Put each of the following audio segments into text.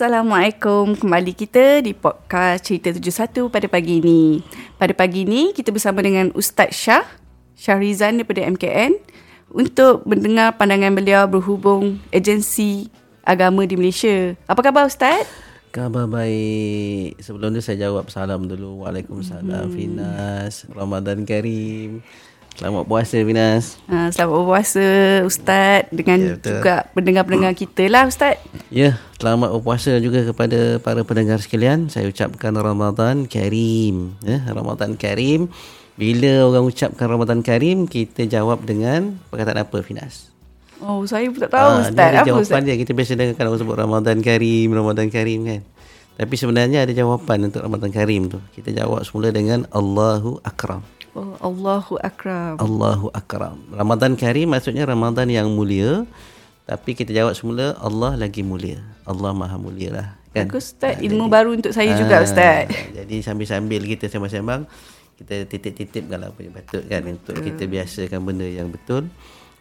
Assalamualaikum. Kembali kita di podcast Cerita 71 pada pagi ini. Pada pagi ini kita bersama dengan Ustaz Shah Syahrizan daripada MKN untuk mendengar pandangan beliau berhubung agensi agama di Malaysia. Apa khabar Ustaz? Khabar baik. Sebelum tu saya jawab salam dulu. Waalaikumsalam hmm. Finas. Ramadan Karim. Selamat puasa Finas. Ha, selamat berpuasa Ustaz dengan ya, juga pendengar-pendengar kita lah Ustaz. Ya, selamat berpuasa juga kepada para pendengar sekalian. Saya ucapkan Ramadan Karim. Ya, Ramadan Karim. Bila orang ucapkan Ramadan Karim, kita jawab dengan perkataan apa Finas? Oh, saya pun tak tahu ha, Ustaz. Ada jawapan Ustaz? dia. Kita biasa dengar orang sebut Ramadan Karim, Ramadan Karim kan. Tapi sebenarnya ada jawapan untuk Ramadan Karim tu. Kita jawab semula dengan Allahu Akram. Oh, Allahu Akram. Allahu Akram. Ramadan Karim maksudnya Ramadan yang mulia. Tapi kita jawab semula Allah lagi mulia. Allah Maha mulia lah. Kan? Bagus Ustaz. Ha, Ilmu jadi, baru untuk saya ha, juga Ustaz. Jadi sambil-sambil kita sembang-sembang. Kita titip-titipkan lah apa yang patut kan. Untuk kita biasakan benda yang betul.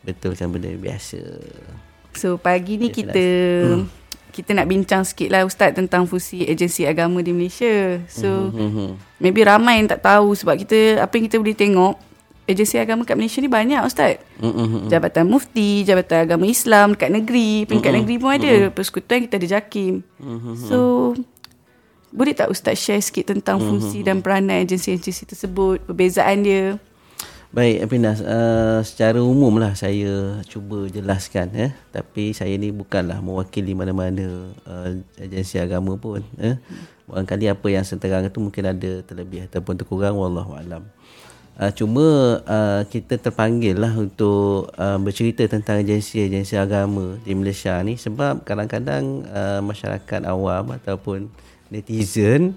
Betulkan benda yang biasa. So pagi ni okay, kita... Hmm kita nak bincang sikit lah Ustaz tentang fungsi agensi agama di Malaysia. So, mm-hmm. maybe ramai yang tak tahu sebab kita, apa yang kita boleh tengok, agensi agama kat Malaysia ni banyak Ustaz. Mm-hmm. Jabatan Mufti, Jabatan Agama Islam dekat negeri, peringkat mm-hmm. negeri pun ada. Mm-hmm. Persekutuan kita ada JAKIM. Mm-hmm. So, boleh tak Ustaz share sikit tentang fungsi mm-hmm. dan peranan agensi-agensi tersebut, perbezaan dia? Baik, Apinas. Uh, secara umum lah saya cuba jelaskan. Eh. Tapi saya ni bukanlah mewakili mana-mana uh, agensi agama pun. Eh. Barangkali apa yang saya terang itu mungkin ada terlebih ataupun terkurang. Wallahualam. Uh, cuma uh, kita terpanggil lah untuk uh, bercerita tentang agensi-agensi agama di Malaysia ni sebab kadang-kadang uh, masyarakat awam ataupun netizen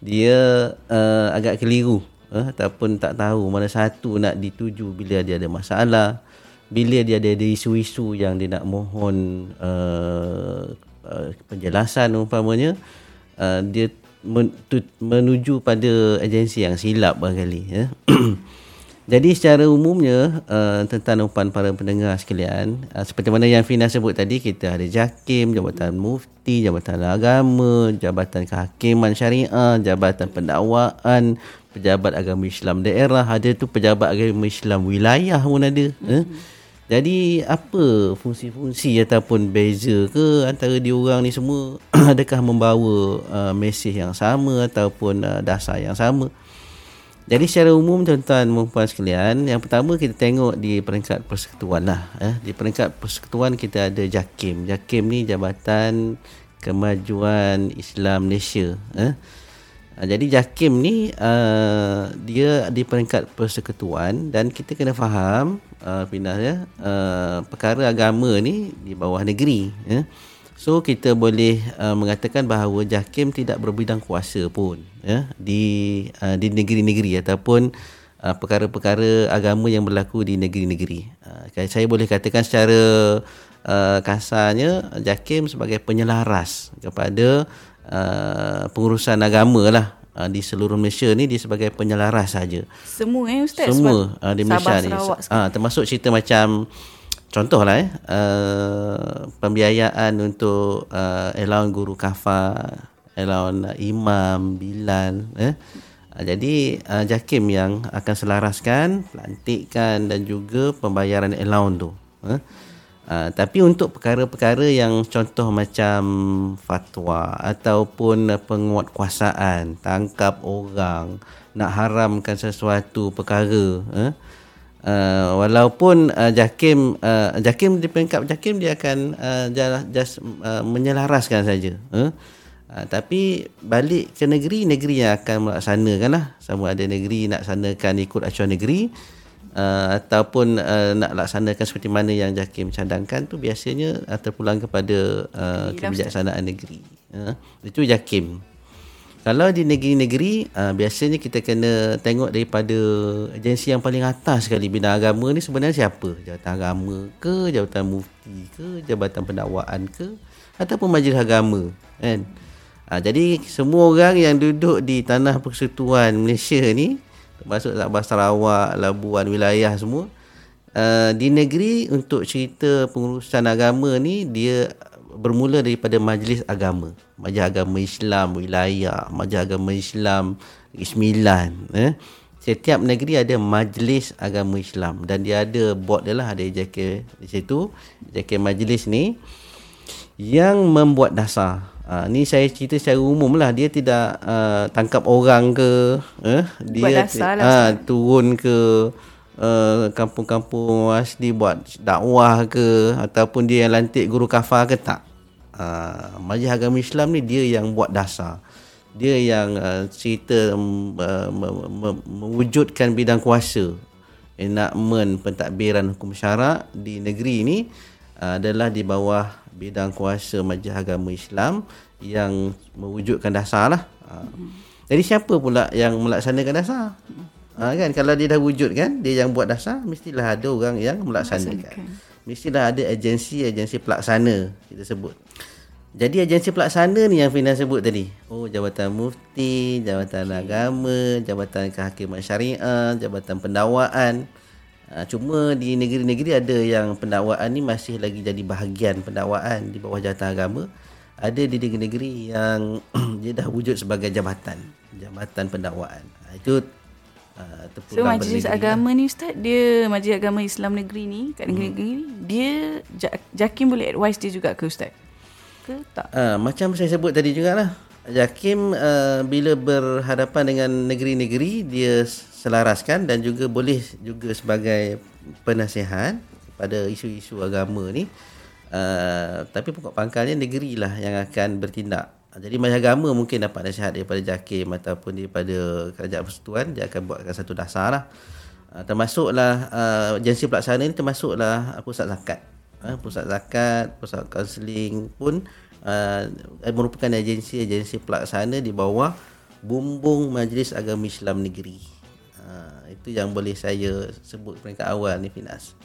dia uh, agak keliru eh, ataupun tak tahu mana satu nak dituju bila dia ada masalah bila dia ada isu-isu yang dia nak mohon uh, uh, penjelasan umpamanya uh, dia menuju pada agensi yang silap barangkali ya. Jadi secara umumnya uh, tentang umpan para pendengar sekalian uh, seperti mana yang Fina sebut tadi kita ada JAKIM, Jabatan Mufti, Jabatan Agama, Jabatan Kehakiman Syariah, Jabatan Pendakwaan, pejabat agama Islam daerah, ada tu pejabat agama Islam wilayah pun ada. Mm-hmm. Eh? Jadi apa fungsi-fungsi ataupun beza ke antara diorang ni semua adakah membawa uh, mesej yang sama ataupun uh, dasar yang sama? Jadi secara umum tuan-tuan dan puan sekalian, yang pertama kita tengok di peringkat persekutuan lah. Eh. Di peringkat persekutuan kita ada JAKIM. JAKIM ni Jabatan Kemajuan Islam Malaysia. Eh. Uh, jadi JAKIM ni uh, dia di peringkat persekutuan dan kita kena faham uh, Pindah ya uh, perkara agama ni di bawah negeri ya. So kita boleh uh, mengatakan bahawa JAKIM tidak berbidang kuasa pun ya di uh, di negeri-negeri ataupun uh, perkara-perkara agama yang berlaku di negeri-negeri. Uh, saya boleh katakan secara uh, kasarnya JAKIM sebagai penyelaras kepada uh, pengurusan agama lah uh, di seluruh Malaysia ni dia sebagai penyelaras saja. Semua eh ustaz semua uh, di Malaysia ni. Ah uh, termasuk cerita macam contohlah eh uh, pembiayaan untuk uh, allowance guru kafa, allowance imam, bilal eh uh, jadi uh, JAKIM yang akan selaraskan, pelantikan dan juga pembayaran allowance tu. Eh? Uh, tapi untuk perkara-perkara yang contoh macam fatwa ataupun penguatkuasaan, tangkap orang, nak haramkan sesuatu perkara, uh, uh, walaupun uh, JAKIM uh, JAKIM di peringkat JAKIM dia akan uh, just uh, menyelaraskan saja. Uh, uh, tapi balik ke negeri, negeri yang akan melaksanakan lah. Sama ada negeri nak sanakan ikut acuan negeri uh, ataupun uh, nak laksanakan seperti mana yang JAKIM cadangkan tu biasanya uh, terpulang kepada uh, kebijaksanaan negeri. Uh, itu JAKIM. Kalau di negeri-negeri uh, biasanya kita kena tengok daripada agensi yang paling atas sekali bidang agama ni sebenarnya siapa? Jabatan agama ke, jabatan mufti ke, jabatan pendakwaan ke ataupun majlis agama kan? Uh, jadi semua orang yang duduk di tanah persekutuan Malaysia ni termasuk Sabah Sarawak, Labuan, wilayah semua. Uh, di negeri untuk cerita pengurusan agama ni dia bermula daripada majlis agama. Majlis agama Islam wilayah, majlis agama Islam Negeri Sembilan. Eh. Setiap negeri ada majlis agama Islam dan dia ada board dia lah ada EJK di situ. EJK majlis ni yang membuat dasar. Uh, ni saya cerita secara umum lah. Dia tidak uh, tangkap orang ke eh? dia lah, uh, turun ke uh, kampung-kampung asli buat dakwah ke ataupun dia yang lantik guru kafar ke tak? Uh, majlis agama Islam ni dia yang buat dasar. Dia yang uh, cerita um, uh, me- me- mewujudkan bidang kuasa. Enakmen pentadbiran hukum syarak di negeri ini uh, adalah di bawah bidang kuasa Majlis Agama Islam yang mewujudkan dasar lah. Uh, jadi siapa pula yang melaksanakan dasar? Ha, kan kalau dia dah wujud kan dia yang buat dasar mestilah ada orang yang melaksanakan. Mestilah ada agensi-agensi pelaksana kita sebut. Jadi agensi pelaksana ni yang Fina sebut tadi. Oh Jabatan Mufti, Jabatan Agama, Jabatan Kehakiman Syariah, Jabatan Pendakwaan. Ha, cuma di negeri-negeri ada yang pendakwaan ni masih lagi jadi bahagian pendakwaan di bawah jabatan agama. Ada di negeri-negeri yang dia dah wujud sebagai jabatan, jabatan pendakwaan. Ha, itu uh, So majlis agama ni ustaz dia majlis agama Islam negeri ni kat negeri-negeri ni dia Ja- Jakim boleh advise dia juga ke ustaz? Ke tak? Uh, macam saya sebut tadi jugalah. Jakim uh, bila berhadapan dengan negeri-negeri dia selaraskan dan juga boleh juga sebagai penasihat pada isu-isu agama ni. Uh, tapi pokok pangkalnya negeri lah yang akan bertindak. Jadi majlis agama mungkin dapat nasihat daripada Jakim ataupun daripada kerajaan persekutuan dia akan buatkan satu dasar lah. Uh, termasuklah uh, agensi pelaksana ni termasuklah pusat zakat. Uh, pusat zakat, pusat kaunseling pun uh, merupakan agensi-agensi pelaksana di bawah bumbung Majlis Agama Islam Negeri. Uh, itu yang boleh saya sebut peringkat awal ni Finas.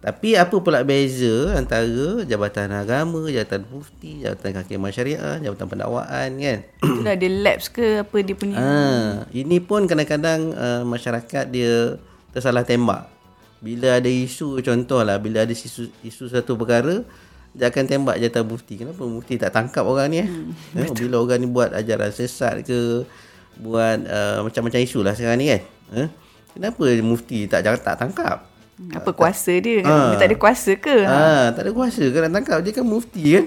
Tapi apa pula beza antara Jabatan Agama, Jabatan Mufti, Jabatan Kehakiman Syariah, Jabatan Pendakwaan kan? Itulah dia labs ke apa dia punya? Ah, ini pun kadang-kadang uh, masyarakat dia tersalah tembak. Bila ada isu contohlah bila ada isu, isu satu perkara dia akan tembak jatah mufti. Kenapa mufti tak tangkap orang ni eh? Hmm, eh bila orang ni buat ajaran sesat ke buat uh, macam-macam isu lah sekarang ni kan. Eh? Kenapa mufti tak jangan tak tangkap? Apa kuasa dia? Ah. Dia tak ada kuasa ke? Ah, tak ada kuasa ke nak tangkap dia kan mufti kan.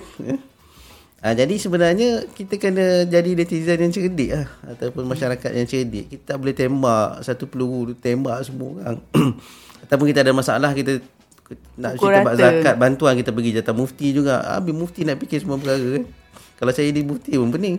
Ah, jadi sebenarnya kita kena jadi netizen yang cerdik lah ataupun masyarakat yang cerdik. Kita tak boleh tembak satu peluru tembak semua orang. ataupun kita ada masalah kita nak Pukul cerita bab zakat bantuan kita pergi jatah mufti juga. Habis mufti nak fikir semua perkara kan. Kalau saya jadi mufti pun pening.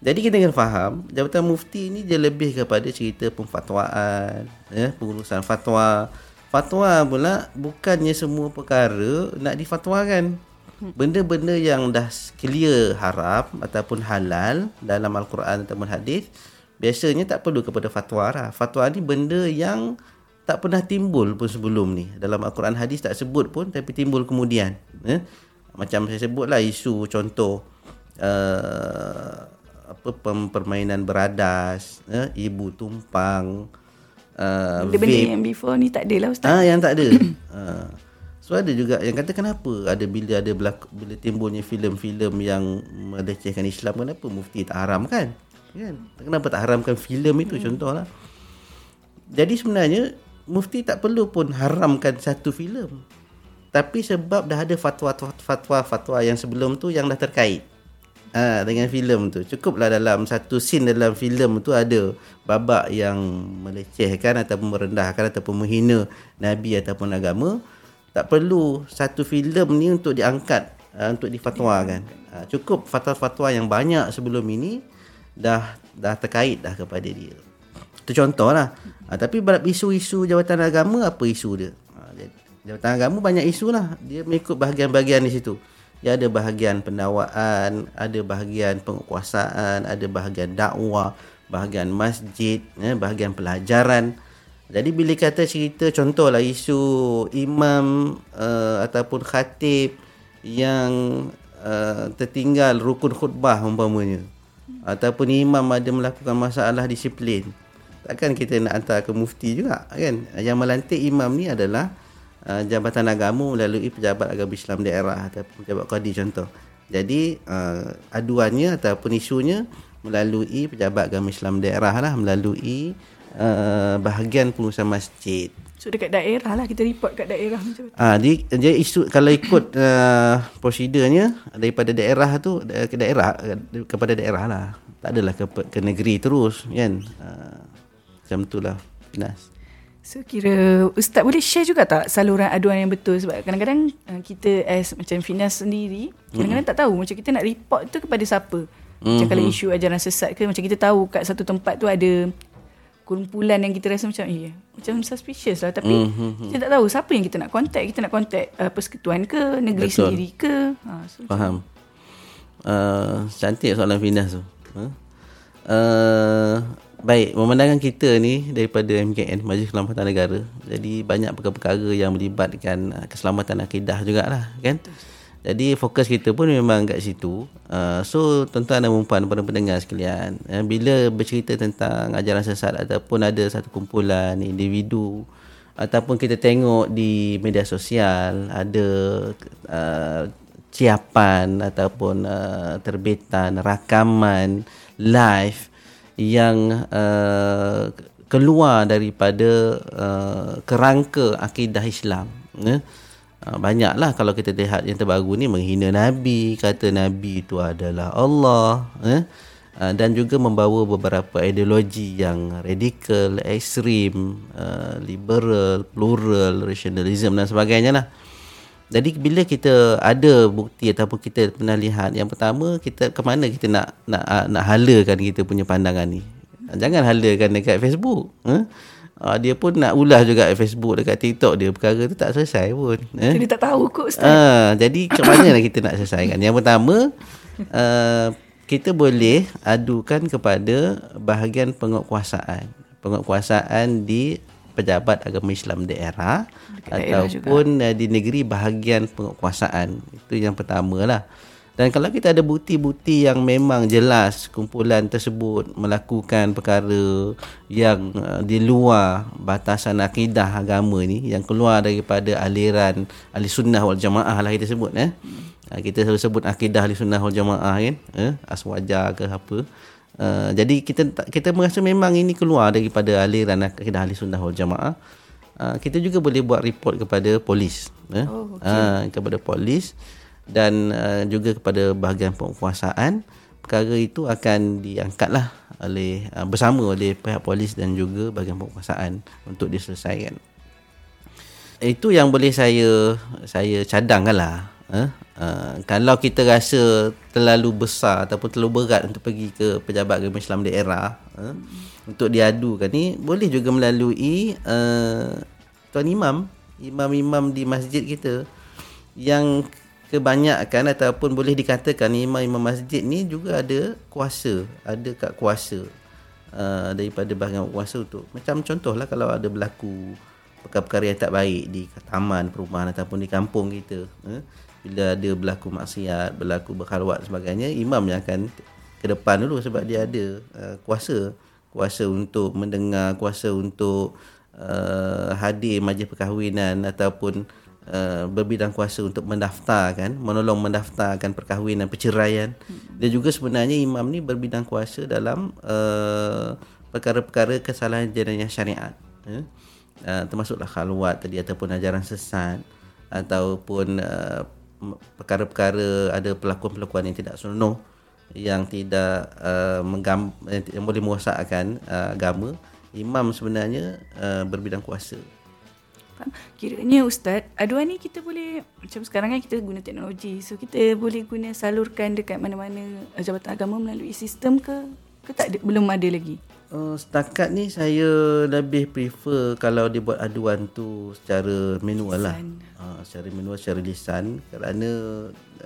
Jadi kita kena faham jabatan mufti ni dia lebih kepada cerita pemfatwaan, ya, pengurusan fatwa. Fatwa pula bukannya semua perkara nak difatwakan. Benda-benda yang dah clear haram ataupun halal dalam Al-Quran ataupun hadis biasanya tak perlu kepada fatwa lah. Fatwa ni benda yang tak pernah timbul pun sebelum ni. Dalam Al-Quran hadis tak sebut pun tapi timbul kemudian. Eh? Macam saya sebutlah isu contoh uh, apa permainan beradas, eh? ibu tumpang, uh, Benda-benda vape. yang before ni tak ada lah ustaz. Ah yang tak ada. ah. So ada juga yang kata kenapa ada bila ada berlaku, bila timbulnya filem-filem yang melecehkan Islam kenapa mufti tak haramkan? Kan? Kenapa tak haramkan filem itu hmm. contohlah. Jadi sebenarnya mufti tak perlu pun haramkan satu filem. Tapi sebab dah ada fatwa-fatwa yang sebelum tu yang dah terkait. Ha, dengan filem tu. Cukuplah dalam satu scene dalam filem tu ada babak yang melecehkan ataupun merendahkan ataupun menghina nabi ataupun agama. Tak perlu satu filem ni untuk diangkat uh, untuk difatwakan. Ha, cukup fatwa-fatwa yang banyak sebelum ini dah dah terkait dah kepada dia. Itu contoh lah. Ha, tapi bab isu-isu jabatan agama apa isu dia? Ha, jabatan agama banyak isu lah. Dia mengikut bahagian-bahagian di situ. Dia ada bahagian pendakwaan, ada bahagian penguasaan, ada bahagian dakwah, bahagian masjid, eh, bahagian pelajaran. Jadi bila kata cerita contohlah isu imam uh, ataupun khatib yang uh, tertinggal rukun khutbah umpamanya ataupun imam ada melakukan masalah disiplin takkan kita nak hantar ke mufti juga kan yang melantik imam ni adalah uh, jabatan agama melalui pejabat agama Islam daerah ataupun pejabat qadi contoh. Jadi uh, aduannya ataupun isunya melalui pejabat agama Islam daerah lah melalui uh, bahagian pengurusan masjid. So dekat daerah lah kita report kat daerah macam tu. Ah, di, dia isu kalau ikut uh, prosedurnya daripada daerah tu ke daerah kepada daerah lah. Tak adalah ke, ke negeri terus kan. Uh, macam itulah. Finas. So kira Ustaz boleh share juga tak saluran aduan yang betul sebab kadang-kadang uh, kita as macam Finas sendiri kadang-kadang mm-hmm. tak tahu macam kita nak report tu kepada siapa. Macam mm-hmm. kalau isu ajaran sesat ke macam kita tahu kat satu tempat tu ada kumpulan yang kita rasa macam eh macam suspicious lah tapi mm-hmm. kita tak tahu siapa yang kita nak contact kita nak contact uh, persekutuan ke negeri Betul. sendiri ke ha, so faham uh, cantik soalan Finas tu huh? uh, baik pemandangan kita ni daripada MKN Majlis Keselamatan Negara jadi banyak perkara-perkara yang melibatkan uh, keselamatan akidah jugalah kan. Jadi fokus kita pun memang kat situ. Uh, so tuan-tuan dan puan para pendengar sekalian, uh, bila bercerita tentang ajaran sesat ataupun ada satu kumpulan individu ataupun kita tengok di media sosial ada uh, ciapan ataupun uh, terbitan rakaman live yang uh, keluar daripada uh, kerangka akidah Islam. Uh, Ha, banyaklah kalau kita lihat yang terbaru ni menghina Nabi, kata Nabi itu adalah Allah. Eh? Ha, dan juga membawa beberapa ideologi yang radikal, ekstrim, uh, liberal, plural, rationalism dan sebagainya lah. Jadi bila kita ada bukti ataupun kita pernah lihat yang pertama kita ke mana kita nak nak nak halakan kita punya pandangan ni. Jangan halakan dekat Facebook. Eh? Uh, dia pun nak ulas juga Facebook dekat TikTok dia perkara tu tak selesai pun. Eh? Tak tahu kot Ustaz. Uh, jadi macam mana lah kita nak selesaikan? Yang pertama, uh, kita boleh adukan kepada bahagian penguatkuasaan. Penguatkuasaan di pejabat agama Islam daerah dekat ataupun daerah di negeri bahagian penguatkuasaan. Itu yang pertama lah. Dan kalau kita ada bukti-bukti yang memang jelas kumpulan tersebut melakukan perkara yang uh, di luar batasan akidah agama ni yang keluar daripada aliran ahli sunnah wal jamaah lah kita sebut eh. Hmm. Kita selalu sebut akidah ahli sunnah wal jamaah kan eh? aswaja ke apa. Uh, jadi kita kita merasa memang ini keluar daripada aliran akidah ahli sunnah wal jamaah. Uh, kita juga boleh buat report kepada polis eh? oh, okay. uh, kepada polis dan uh, juga kepada bahagian penguasaan perkara itu akan diangkatlah oleh uh, bersama oleh pihak polis dan juga bahagian penguasaan untuk diselesaikan itu yang boleh saya saya cadangkanlah uh, uh, kalau kita rasa terlalu besar ataupun terlalu berat untuk pergi ke pejabat agama Islam daerah uh, untuk diadukan ni boleh juga melalui uh, tuan imam imam-imam di masjid kita yang kebanyakan ataupun boleh dikatakan imam-imam masjid ni juga ada kuasa, ada kat kuasa uh, daripada bahagian kuasa tu. Macam contohlah kalau ada berlaku perkara-perkara yang tak baik di taman perumahan ataupun di kampung kita. Uh, bila ada berlaku maksiat, berlaku berkhalwat sebagainya, imam yang akan ke depan dulu sebab dia ada uh, kuasa. Kuasa untuk mendengar, kuasa untuk uh, hadir majlis perkahwinan ataupun Uh, berbidang kuasa untuk mendaftarkan, menolong mendaftarkan perkahwinan, perceraian. Hmm. Dan juga sebenarnya imam ni berbidang kuasa dalam uh, perkara-perkara kesalahan jenayah syariat. Uh, uh, termasuklah khalwat tadi ataupun ajaran sesat ataupun uh, perkara-perkara ada pelakuan-pelakuan yang tidak senonoh yang tidak uh, menggam, yang boleh merosakkan uh, agama imam sebenarnya uh, berbidang kuasa. Kiranya Ustaz, aduan ni kita boleh, macam sekarang kan kita guna teknologi. So kita boleh guna salurkan dekat mana-mana jabatan agama melalui sistem ke? Ke tak ada, belum ada lagi? Uh, setakat ni saya lebih prefer kalau dia buat aduan tu secara manual lah. Uh, secara manual, secara lisan. Kerana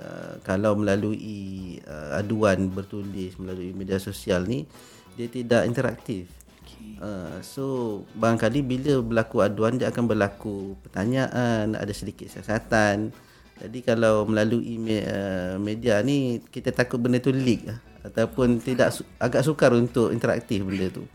uh, kalau melalui uh, aduan bertulis melalui media sosial ni, dia tidak interaktif. Uh, so barangkali bila berlaku aduan dia akan berlaku pertanyaan ada sedikit siasatan jadi kalau melalui me, uh, media ni kita takut benda tu leak lah. ataupun tidak agak sukar untuk interaktif benda tu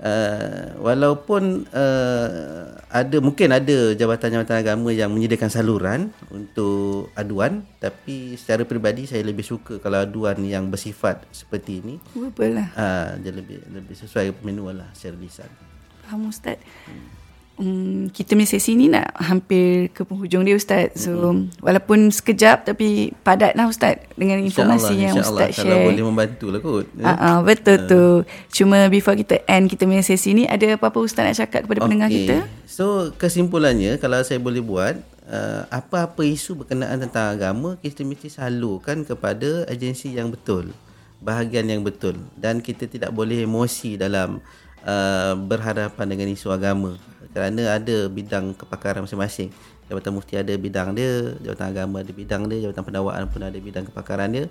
uh, walaupun uh, ada mungkin ada jabatan-jabatan agama yang menyediakan saluran untuk aduan tapi secara peribadi saya lebih suka kalau aduan yang bersifat seperti ini Betul lah. uh, dia lebih lebih sesuai manual lah secara lisan Faham Ustaz. Hmm, kita punya sesi ni nak hampir ke penghujung dia Ustaz. So, mm-hmm. walaupun sekejap tapi padat lah Ustaz dengan informasi InsyaAllah, yang. Ustaz kalau share. boleh membantu lah kot Uh, uh, betul uh. tu. Cuma before kita end kita punya sesi ni, ada apa-apa Ustaz nak cakap kepada pendengar kita? So kesimpulannya kalau saya boleh buat uh, apa-apa isu berkenaan tentang agama kita mesti salurkan kepada agensi yang betul, bahagian yang betul dan kita tidak boleh emosi dalam uh, berhadapan dengan isu agama kerana ada bidang kepakaran masing-masing. Jabatan Mufti ada bidang dia, Jabatan Agama ada bidang dia, Jabatan Pendakwaan pun ada bidang kepakaran dia.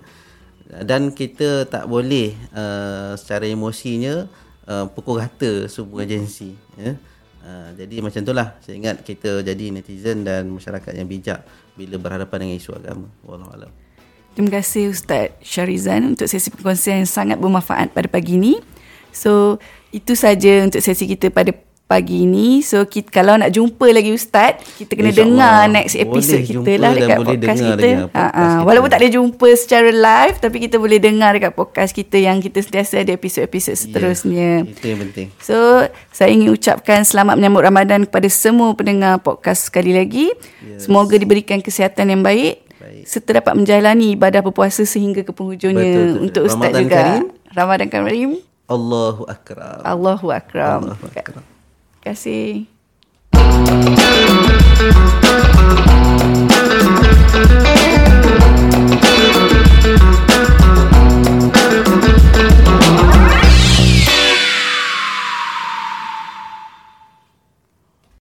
Dan kita tak boleh uh, secara emosinya uh, pukul rata semua agensi. Ya. Uh, jadi macam itulah saya ingat kita jadi netizen dan masyarakat yang bijak bila berhadapan dengan isu agama. Wallahualam. Terima kasih Ustaz Syarizan untuk sesi perkongsian yang sangat bermanfaat pada pagi ini. So, itu saja untuk sesi kita pada pagi ini. So, kita, kalau nak jumpa lagi Ustaz, kita kena InsyaAllah. dengar next episode Boleh kita lah dekat boleh podcast kita. dengan podcast kita. Walaupun tak boleh jumpa secara live, tapi kita boleh dengar dekat podcast kita yang kita sentiasa ada episod-episod seterusnya. Ya, itu yang penting. So, saya ingin ucapkan selamat menyambut Ramadan kepada semua pendengar podcast sekali lagi. Yes. Semoga diberikan kesihatan yang baik, Baik. serta dapat menjalani ibadah berpuasa sehingga ke penghujungnya. Betul, betul. Untuk Ustaz Ramadan juga. Karim. Ramadan Karim. Allahu akram. Allahu Akram. Allahu akram. Kasih. Thank you.